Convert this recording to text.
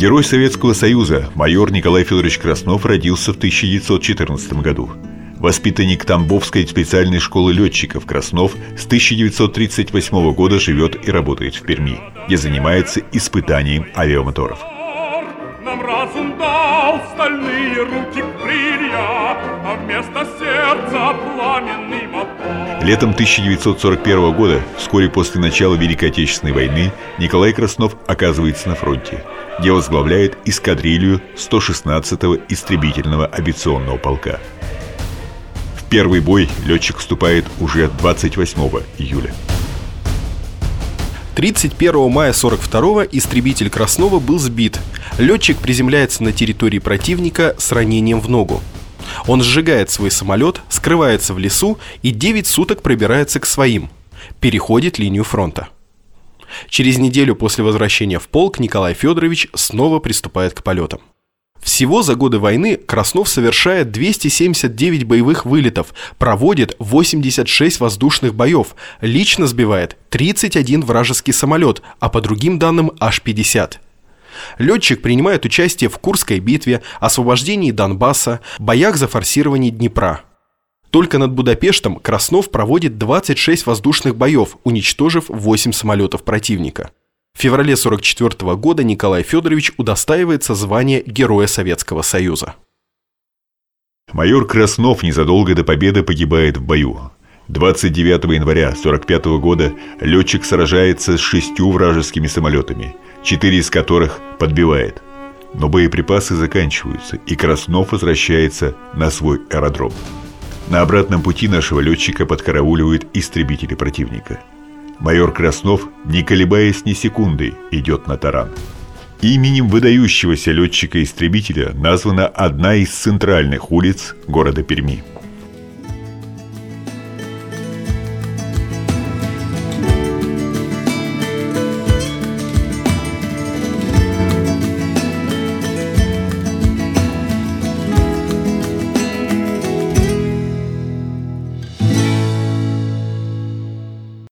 Герой Советского Союза майор Николай Федорович Краснов родился в 1914 году. Воспитанник Тамбовской специальной школы летчиков Краснов с 1938 года живет и работает в Перми, где занимается испытанием авиамоторов. Разум стальные руки крылья, а вместо сердца пламенный мотор. Летом 1941 года, вскоре после начала Великой Отечественной войны, Николай Краснов оказывается на фронте, где возглавляет эскадрилью 116-го истребительного авиационного полка – первый бой летчик вступает уже 28 июля. 31 мая 42-го истребитель Краснова был сбит. Летчик приземляется на территории противника с ранением в ногу. Он сжигает свой самолет, скрывается в лесу и 9 суток пробирается к своим. Переходит линию фронта. Через неделю после возвращения в полк Николай Федорович снова приступает к полетам. Всего за годы войны Краснов совершает 279 боевых вылетов, проводит 86 воздушных боев, лично сбивает 31 вражеский самолет, а по другим данным аж 50. Летчик принимает участие в Курской битве, освобождении Донбасса, боях за форсирование Днепра. Только над Будапештом Краснов проводит 26 воздушных боев, уничтожив 8 самолетов противника. В феврале 1944 года Николай Федорович удостаивается звания Героя Советского Союза. Майор Краснов незадолго до победы погибает в бою. 29 января 1945 года летчик сражается с шестью вражескими самолетами, четыре из которых подбивает. Но боеприпасы заканчиваются, и Краснов возвращается на свой аэродром. На обратном пути нашего летчика подкарауливают истребители противника – Майор Краснов, не колебаясь ни секунды, идет на таран. Именем выдающегося летчика-истребителя названа одна из центральных улиц города Перми –